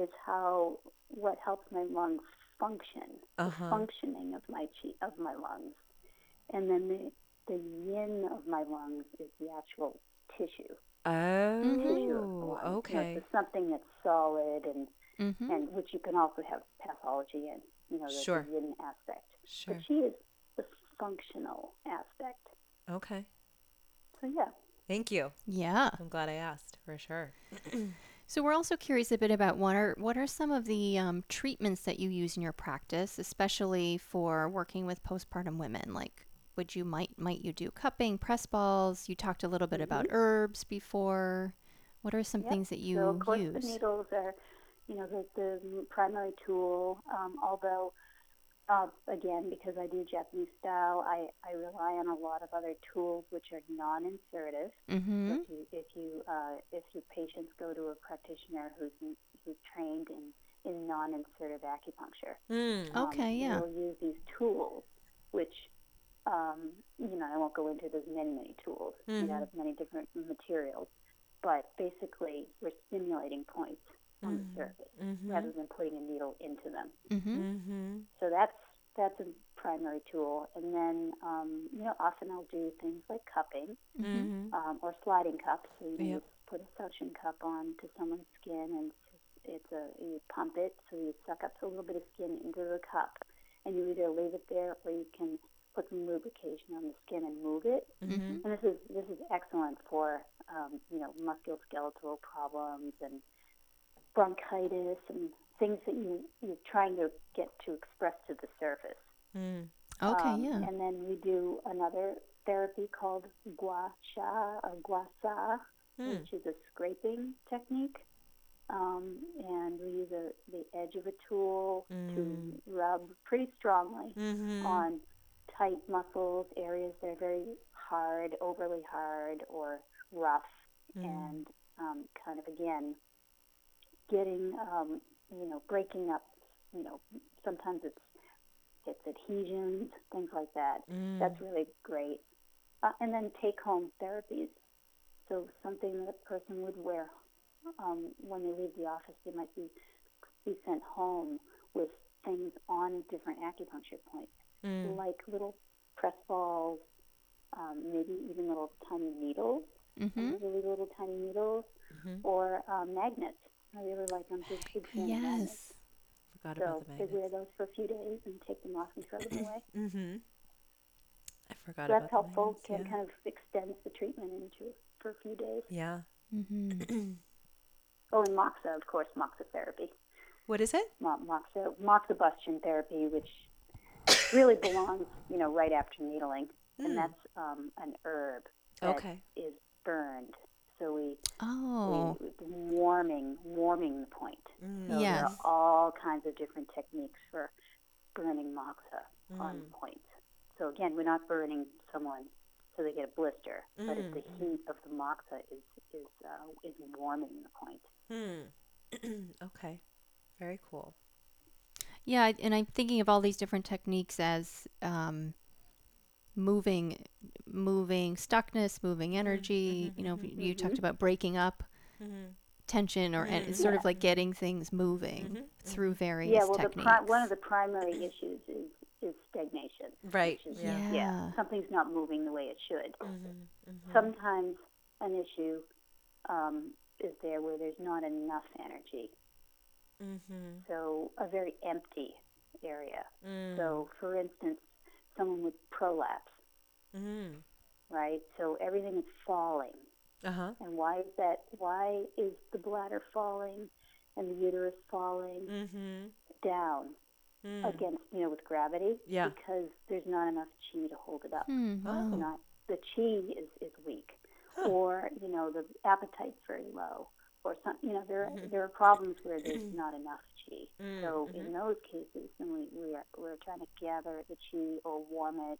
is how what helps my lungs function, Uh the huh. functioning of my chi of my lungs, and then the the yin of my lungs is the actual tissue. Oh, You know, okay. it's something that's solid and Mm-hmm. and which you can also have pathology in. You know, the, Sure. the yin aspect. Sure. But chi is the functional aspect. Okay. So yeah. Thank you. Yeah. I'm glad I asked for sure. So we're also curious a bit about what are what are some of the um, treatments that you use in your practice, especially for working with postpartum women. Like, would you might might you do cupping, press balls? You talked a little bit about herbs before. What are some Yep. things that you so of course use? the needles are, you know, the, the primary tool. Um, although, uh, again, because I do Japanese style, I, I rely on a lot of other tools which are non-insertive. mm-hmm. If you if you uh, if your patients go to a practitioner who's in, who's trained in in non-insertive acupuncture, Mm. um, Okay, yeah. we'll use these tools, which um, you know I won't go into. There's many many tools made out of many different materials, but basically we're stimulating points on the surface rather than putting a needle into them. Mm-hmm. Mm-hmm. So that's that's a primary tool, and then um, you know often I'll do things like cupping Mm-hmm. um, or sliding cups. So you, you Yep. put a suction cup on to someone's skin, and it's a you pump it, so you suck up a little bit of skin into the cup, and you either leave it there or you can put some lubrication on the skin and move it. Mm-hmm. And this is this is excellent for um, you know musculoskeletal problems and bronchitis and things that you you're trying to get to express to the surface. Mm. Okay, Um, yeah. And then we do another therapy called gua sha or gua sa, Mm. which is a scraping technique. Um, and we use a, the edge of a tool to rub pretty strongly Mm-hmm. on tight muscles, areas that are very hard, overly hard, or rough, and um, kind of again getting, um, you know, breaking up. You know, sometimes it's it's adhesions, things like that. Mm. That's really great. Uh, and then take home therapies. So something that a person would wear um, when they leave the office, they might be be sent home with things on different acupuncture points Mm. like little press balls, um, maybe even little tiny needles, Mm-hmm. really little tiny needles, Mhm. or um, magnets. I really like them. Just big fan of magnets. Yes. Forgot So about the they wear those for a few days and take them off and throw them away. Mm-hmm. I forgot So about that's the helpful. magnets, Can yeah. kind of extends the treatment into for a few days. Yeah. Mm-hmm. Oh, and moxa, of course, moxa therapy. What is it? Mo- Moxa, moxibustion therapy, which really belongs, you know, right after needling, and that's um, an herb that is Okay. burned. So we Oh. we, warming warming the point. Mm. So there are all kinds of different techniques for burning moxa on Mm. points. So again, we're not burning someone so they get a blister, but it's the Mm. heat of the moxa is is uh, is warming the point. Hmm. okay. Very cool. Yeah, and I'm thinking of all these different techniques as um, moving, moving stuckness, moving energy. You know, you talked about breaking up Mm-hmm. tension, or and it's sort of like getting things moving through various Yeah, well, the techniques. pri- one of the primary issues is is stagnation. Right. is- Yeah. Yeah. yeah, something's not moving the way it should. Mm-hmm. Sometimes an issue um, is there where there's not enough energy. Mm-hmm. So a very empty area. Mm. So, for instance, someone with prolapse, Mm-hmm. right? So everything is falling. Uh huh. And why is that? Why is the bladder falling and the uterus falling Mm-hmm. down against, you know, with gravity? Yeah. Because there's not enough chi to hold it up. Hmm, wow. Not the chi is, is weak, or you know the appetite's very low, or some you know there there are problems where there's not enough chi. So in those cases, then we we are we're trying to gather the chi or warm it,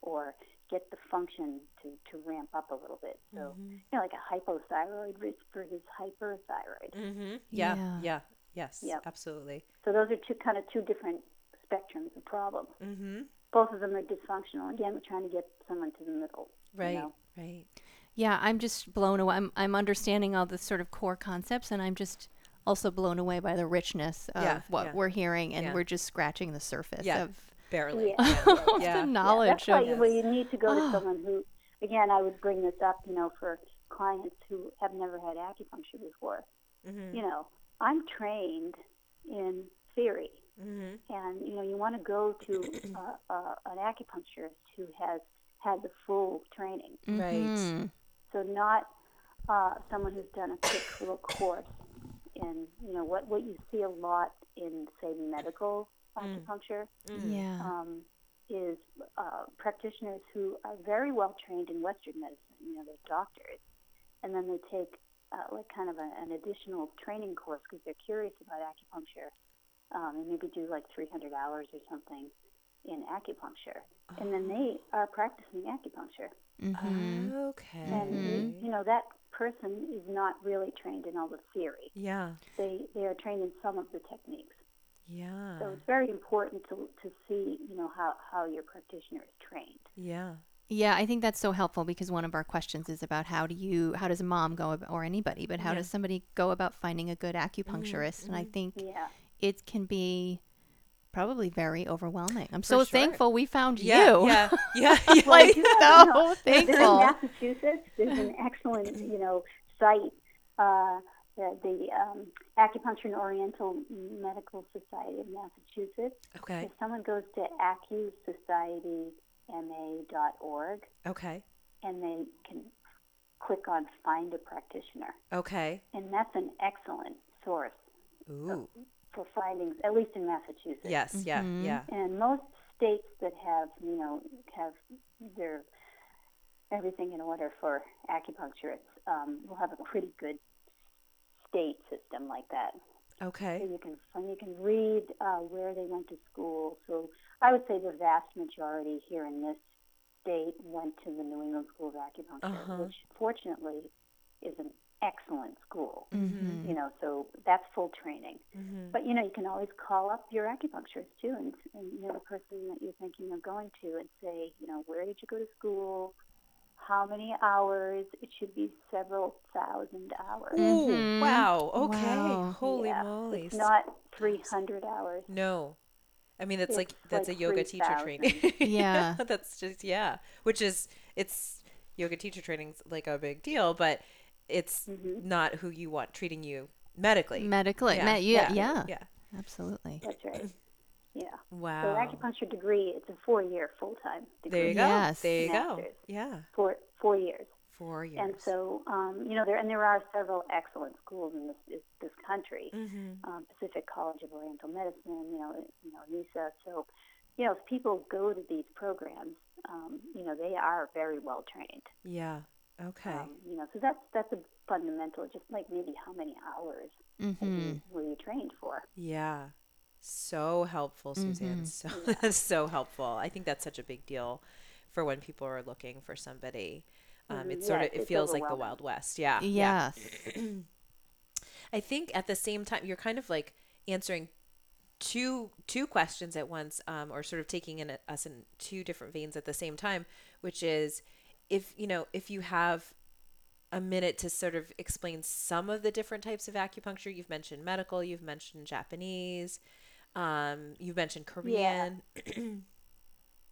or get the function to to ramp up a little bit. So you know like a hypothyroid risk versus hyperthyroid. Mm-hmm. Yeah. Yeah. Yeah. Yes. Yep. Absolutely. So those are two kind of two different spectrums of problems. Mm-hmm. Both of them are dysfunctional. Again, we're trying to get someone to the middle. you Right. know? Right. Yeah, I'm just blown away. I'm, I'm understanding all the sort of core concepts, and I'm just also blown away by the richness of Yeah, what yeah. we're hearing, and Yeah. we're just scratching the surface Yeah. of Barely. Yeah. Yeah. of Yeah. the knowledge That's why of you, well, you need to go to someone who, again, I would bring this up, you know, for clients who have never had acupuncture before. Mm-hmm. You know, I'm trained in theory, Mm-hmm. and you know, you want to go to uh, uh, an acupuncturist who has had the full training. Right. Mhm. So not uh, someone who's done a quick little course in, you know, what, what you see a lot in, say, medical acupuncture Mm. Yeah. um, is uh, practitioners who are very well trained in Western medicine. You know, they're doctors, and then they take uh, like kind of a, an additional training course because they're curious about acupuncture, um, and maybe do like 300 hours or something in acupuncture, and then they are practicing acupuncture. Mhm. Okay. And you know that person is not really trained in all the theory. Yeah. They they are trained in some of the techniques. Yeah. So it's very important to to see you know how how your practitioner is trained. yeah. Yeah, I think that's so helpful because one of our questions is about how do you, how does a mom go about, or anybody, but how Yeah. does somebody go about finding a good mm, acupuncturist? And I mm. think Yeah. it can be probably very overwhelming. I'm so sure. thankful we found Yeah. you. Yeah. Yeah. yeah. Like you so you know, They're in thankful. Massachusetts. There's an excellent you know site. Uh, the, the um, Acupuncture and Oriental Medical Society of Massachusetts. Okay. If someone goes to acusocietyma.org, Okay. and they can click on find a practitioner Okay. and that's an excellent source Ooh. For findings at least in massachusetts Yes. Yeah. Mhm. Yeah. and most states that have you know have their everything in order for acupuncturists um, will have a pretty good state system like that so Okay. you can and you can read uh, where they went to school. So I would say the vast majority here in this state went to the New England School of Acupuncture, Uh-huh. which fortunately is an excellent school. Mhm. You know, so that's full training. Mm-hmm. But you know, you can always call up your acupuncturist too, and, and you know the person that you're thinking of going to, and say, you know, where did you go to school? How many hours? It should be several thousand hours. Ooh, Mhm. wow. Okay. Wow. Holy Yeah, moly. It's not 300 hours. No. I mean, that's like that's like a yoga teacher 3,000. training. Yeah. that's just yeah. Which is it's yoga teacher training's like a big deal, but it's Mhm. not who you want treating you medically. Medically. Yeah, Yeah. yeah, yeah, yeah. yeah. Absolutely. That's right. Yeah. So Wow. acupuncture degree, it's a four-year full-time degree. There you go. Yes. There you go. Yeah. Four four years. Four years. And so, um, you know, there and there are several excellent schools in this this, this country. Mm-hmm. Um, Pacific College of Oriental Medicine, you know, you know, NESA. So, you know, if people go to these programs, um, you know, they are very well trained. Yeah. Okay. Um, you know, so that's that's a fundamental. Just like maybe how many hours that hmm you, were you trained for? Yeah. So helpful, Suzanne. Mhm. So that's so helpful. I think that's such a big deal for when people are looking for somebody. Um, Mhm. It sort of it feels like the. Wild West. Yeah. Yes. I think at the same time you're kind of like answering two two questions at once, um, or sort of taking in us in two different veins at the same time, which is if you know if you have a minute to sort of explain some of the different types of acupuncture. You've mentioned medical, you've mentioned Japanese, um, you've mentioned Korean. Yeah.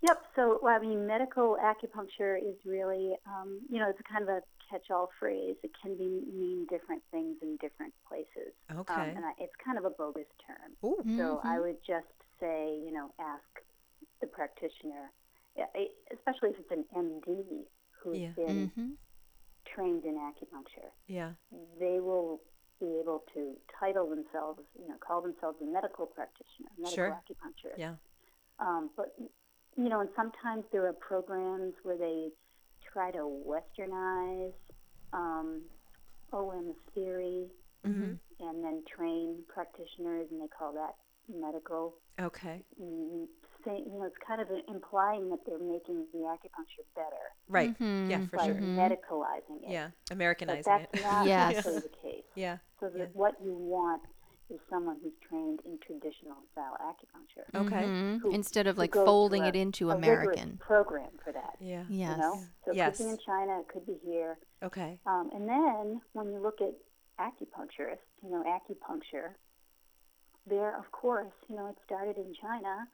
Yep. So, well, I mean, medical acupuncture is really, um, you know, it's a kind of a catch-all phrase. It can be mean different things in different places. Okay. Um, and I, it's kind of a bogus term. Ooh. So I Mhm. would just say, you know, ask the practitioner, yeah, especially if it's an MD who's Yeah. been hmm trained in acupuncture. Yeah. They will be able to title themselves, you know, call themselves a medical practitioner, medical Sure. acupuncturist. Yeah. Um, but you know, and sometimes there are programs where they try to westernize um, OM theory Mm-hmm. and then train practitioners, and they call that medical. Okay. Mm, Say, you know, it's kind of implying that they're making the acupuncture better Right. Mhm. Yeah, for by sure. Mhm. medicalizing it. Yeah. But Americanizing that's it. not Yes. actually the case. yeah. So that Yeah. what you want is someone who's trained in traditional style acupuncture. Okay. Mhm. Who- Instead of like folding through it into a American. program for that. Yeah. Yes. You know, so it Yes. could be in China, it could be here. Okay. Um, and then when you look at acupuncturists, you know, acupuncture, there, of course, you know, it started in China,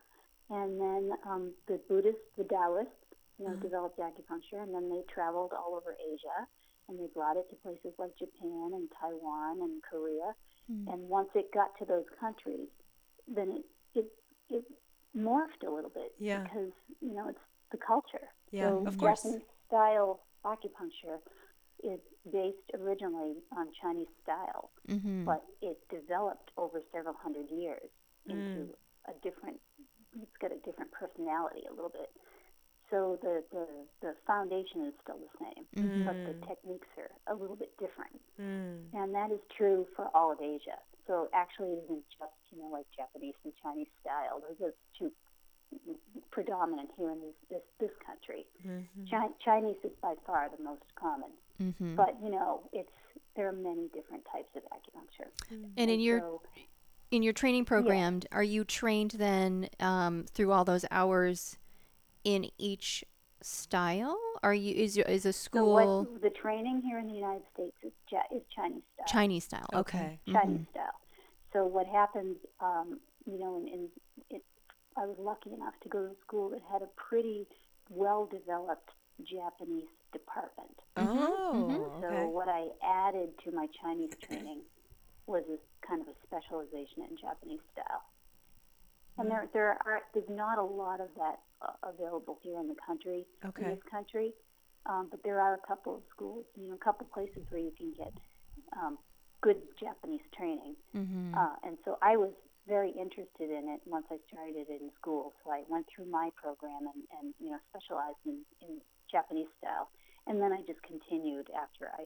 and then um, the Buddhists, the Taoists, you know, Uh-huh. developed acupuncture, and then they traveled all over Asia, and they brought it to places like Japan and Taiwan and Korea. Mm. And once it got to those countries, then it it, it morphed a little bit Yeah. because you know it's the culture. Yeah, so of course. Japanese style acupuncture is based originally on Chinese style, Mm-hmm. but it developed over several hundred years Mm. into a different. It's got a different personality a little bit. So the the, the foundation is still the same, Mm-hmm. but the techniques are a little bit different. Mm. And that is true for all of Asia. So actually, it isn't just you know like Japanese and Chinese style. Those are two predominant here in this this, this country. Mhm. Chi- Chinese is by far the most common, Mm-hmm. but you know it's there are many different types of acupuncture. And in your so, in your training program, are you trained then um, through all those hours in each style? Are you is your- is a school? so school what the training here in the United States is ja- is Chinese style. Chinese style? Okay. Okay. Chinese style. So what happens, um, you know, in, in it, I was lucky enough to go to a school that had a pretty well developed Japanese department. Oh, Mhm. So okay. what I added to my Chinese training was a kind of a specialization in Japanese style. And there, there are there's not a lot of that uh, available here in the country, in this country, um, but there are a couple of schools, you know, a couple places where you can get um, good Japanese training. Mhm. Uh, and so I was very interested in it once I started it in school. So I went through my program and, and you know specialized in, in Japanese style, and then I just continued after I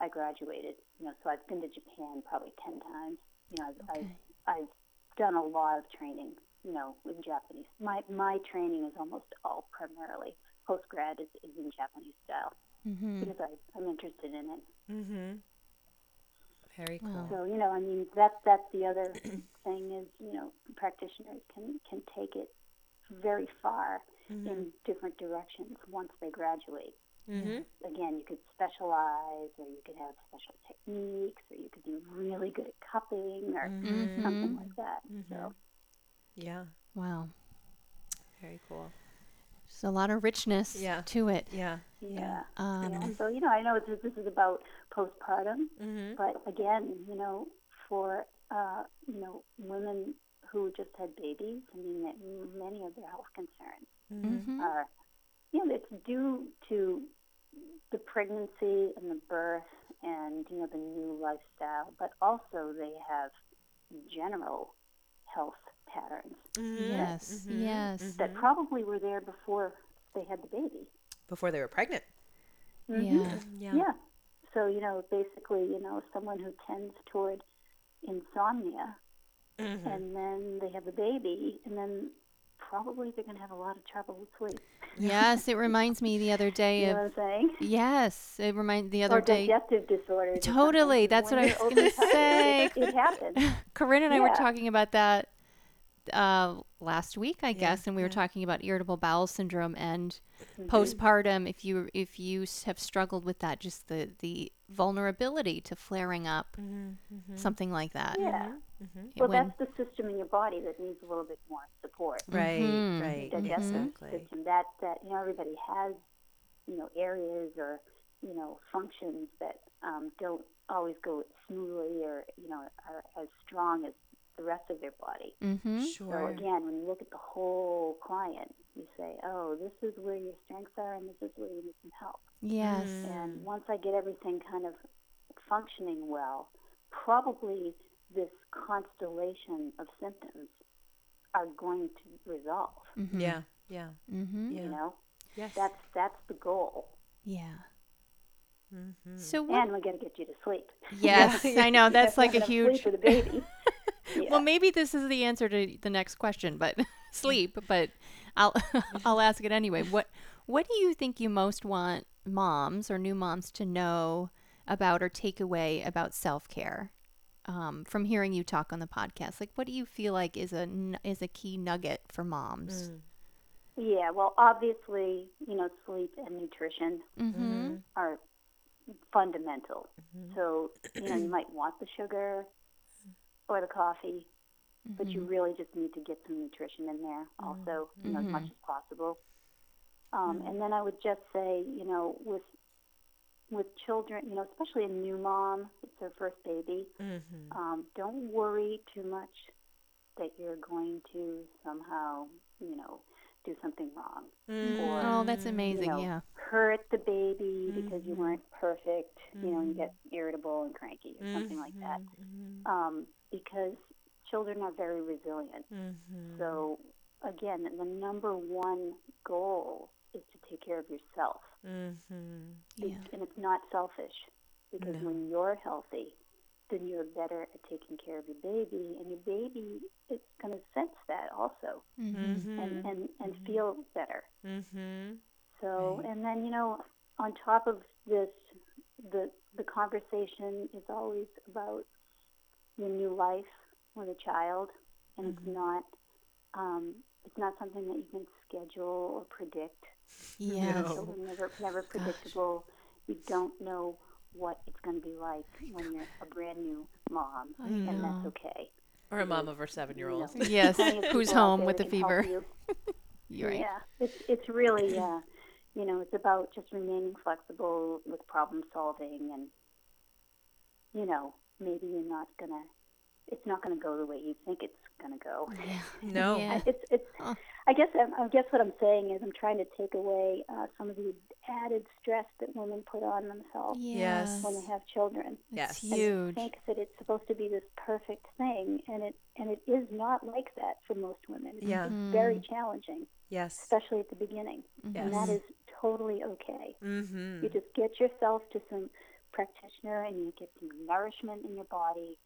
I graduated. You know, so I've been to Japan probably ten times. You know, I've Okay. I've, I've done a lot of training. You know, in Japanese. My my training is almost all primarily post grad is, is in Japanese style Mhm. because I, I'm interested in it. Mm-hmm. Very cool. So you know, I mean, that's that's the other thing is you know practitioners can can take it very far Mm-hmm. in different directions once they graduate. Mm-hmm. Again, you could specialize, or you could have special techniques, or you could be really good at cupping, or Mhm. something like that. So Mm-hmm. Yeah. Wow. Very cool. There's a lot of richness Yeah. to it. Yeah. yeah. Um, yeah. So you know, I know this, this is about postpartum, Mm-hmm. but again, you know, for uh, you know women who just had babies, I mean, that many of their health concerns Mm-hmm. mhm. are, you know, it's due to the pregnancy and the birth and, you know, the new lifestyle, but also they have general health patterns Mm-hmm. Yes. Yes. that probably were there before they had the baby. Before they were pregnant. Mhm. Yeah. Yeah. Yeah. So, you know, basically, you know, someone who tends toward insomnia Mm-hmm. and then they have the baby and then probably they're going to have a lot of trouble with sleep. Yes, it reminds me the other day You know of what I'm saying? yes, it reminds the other or day. digestive disorders. Totally, something. that's what I was gonna say. It, it happens. Corinne and I were talking about that uh, last week, I Yeah, guess, and we were yeah. talking about irritable bowel syndrome and Mhm. postpartum. If you if you have struggled with that, just the the vulnerability to flaring up, Mm-hmm. something like that. Yeah. Mm-hmm. Well, when- that's the system in your body that needs a little bit more support. Right. Mhm. Right. Digestive Exactly. system. That that you know everybody has, you know, areas or you know functions that um, don't always go smoothly or you know are as strong as the rest of their body. mm-hmm. So again, when you look at the whole client, you say, oh, this is where your strengths are, and this is where you need some help. Yes. And once I get everything kind of functioning well, probably this constellation of symptoms are going to resolve. Mm-hmm. Yeah. Yeah. Mm-hmm. Yeah. You know, Yes. that's that's the goal. Yeah. mm-hmm. So what? And we got to get you to sleep. Yes, I know that's like a Enough sleep huge. for the baby. Yeah. Well, maybe this is the answer to the next question, but sleep. But I'll I'll ask it anyway. What What do you think you most want moms or new moms to know about or take away about self care? Um, from hearing you talk on the podcast, like what do you feel like is a n- is a key nugget for moms? Mm. yeah. Well, obviously, you know, sleep and nutrition Mm-hmm. mm-hmm. are fundamental. Mm-hmm. So, you know, you might want the sugar or the coffee, but you mm-hmm. really just need to get some nutrition in there also, you know, as much as possible. Um, And then I would just say, you know, with with children, you know, especially a new mom, it's their first baby. Mm-hmm. Um, don't worry too much that you're going to somehow, you know, do something wrong or Oh, that's you amazing. know, yeah. hurt the baby because you Mhm. weren't perfect, you know, and you get irritable and cranky or something like that. Mm-hmm. Um, because children are very resilient. Mm-hmm. So again, the number one goal is to take care of yourself. Mm-hmm. Yeah. It's, and it's not selfish because No. when you're healthy, then you're better at taking care of your baby, and your baby is going to sense that also Mm-hmm. and, and, and feel better. Mm-hmm. So, Right. and then, you know, on top of this, the, the conversation is always about your new life with a child, and it's not, um, it's not something that you can schedule or predict. Yes. No. Children never, never predictable. You don't know what it's going to be like when you're a brand new mom, I and know. that's okay. Or a mom of our seven-year-old. You know, Yes. Who's home with that the fever? you. You're right. Yeah, it's it's really uh, you know it's about just remaining flexible with problem solving, and you know maybe you're not gonna, it's not gonna go the way you think it's gonna go. Yeah. No. Yeah. I- It's it's. I guess I'm, I guess what I'm saying is I'm trying to take away uh, some of the added stress that women put on themselves Yes. when they have children. Yes. And huge. think that it's supposed to be this perfect thing, and it and it is not like that for most women. It's Yeah. Mm. very challenging, Yes. especially at the beginning, Mhm. and that is totally okay. Mm-hmm. You just get yourself to some practitioner, and you get some nourishment in your body,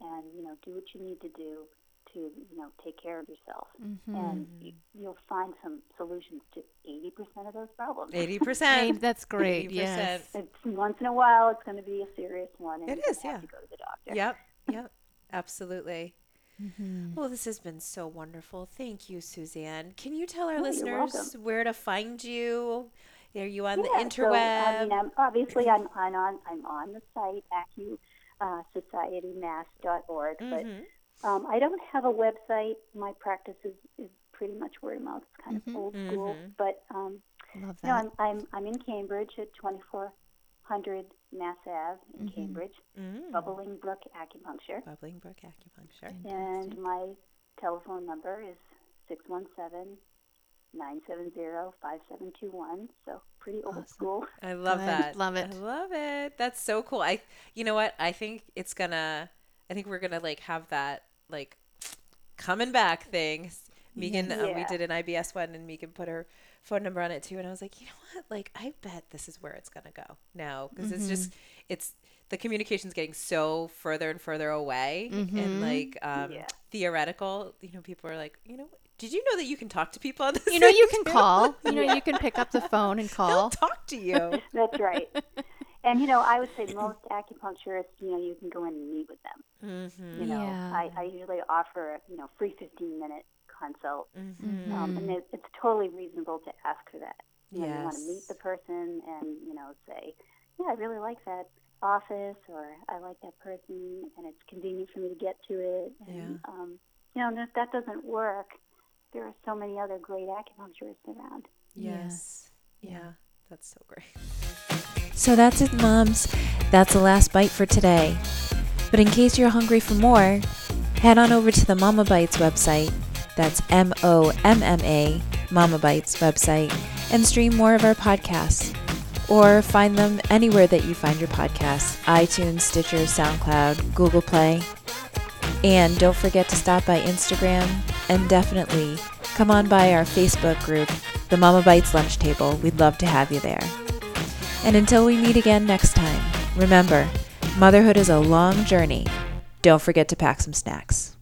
and you know do what you need to do to you know take care of yourself, Mhm. and you, you'll find some solutions to eighty percent of those problems. Eighty percent. That's great. 80%. Yes. It's once in a while it's going to be a serious one, and It you have yeah. to go to the doctor. Yep. Yep. Absolutely. Mhm. Well, this has been so wonderful. Thank you, Suzanne. Can you tell our Oh, listeners where to find you? Are you on the Yeah, interweb? So, I mean, I'm, obviously, I'm, I'm on I'm on the site acu uh, societymass.org, but. Um, I don't have a website. My practice is, is pretty much word of mouth. It's kind Mhm. of old school, Mhm. but um, Love you know, that. I'm, I'm I'm in Cambridge at 2400 Mass Ave in Mhm. Cambridge, Mm. Bubbling Brook Acupuncture, Bubbling Brook Acupuncture. and my telephone number is 617 970 5721. So pretty old Awesome. school. I love Good. that. Love it I it. love it. That's so cool. I you know what? I think it's gonna I think we're gonna like have that like coming back thing. Megan, uh, we did an IBS one and Megan put her phone number on it too. And I was like, you know what? Like, I bet this is where it's going to go now. because it's just, it's, the communication's getting so further and further away and Mhm. like um, Yeah. theoretical. You know, people are like, you know, did you know that you can talk to people on this? You know, you can too?" call. You know, you can pick up the phone and They'll call. talk to you. That's right. And you know, I would say most acupuncturists, you know, you can go in and meet with them. mm-hmm. You know, Yeah. I, I usually offer a you know free 15 minute consult, Mm-hmm. um, and it, it's totally reasonable to ask for that. You, know, you want to meet the person and you know say, yeah, I really like that office, or I like that person, and it's convenient for me to get to it. And, Yeah. um, you know, and if that doesn't work, there are so many other great acupuncturists around. Yes. Yeah. That's so great. So that's it, moms. That's the last bite for today. But in case you're hungry for more, head on over to the Momma Bites website. That's M O M M A, Momma Bites website, and stream more of our podcasts. Or find them anywhere that you find your podcasts iTunes, Stitcher, SoundCloud, Google Play. And don't forget to stop by Instagram and definitely come on by our Facebook group, the Momma Bites Lunch Table. We'd love to have you there. And until we meet again next time, remember, motherhood is a long journey. Don't forget to pack some snacks.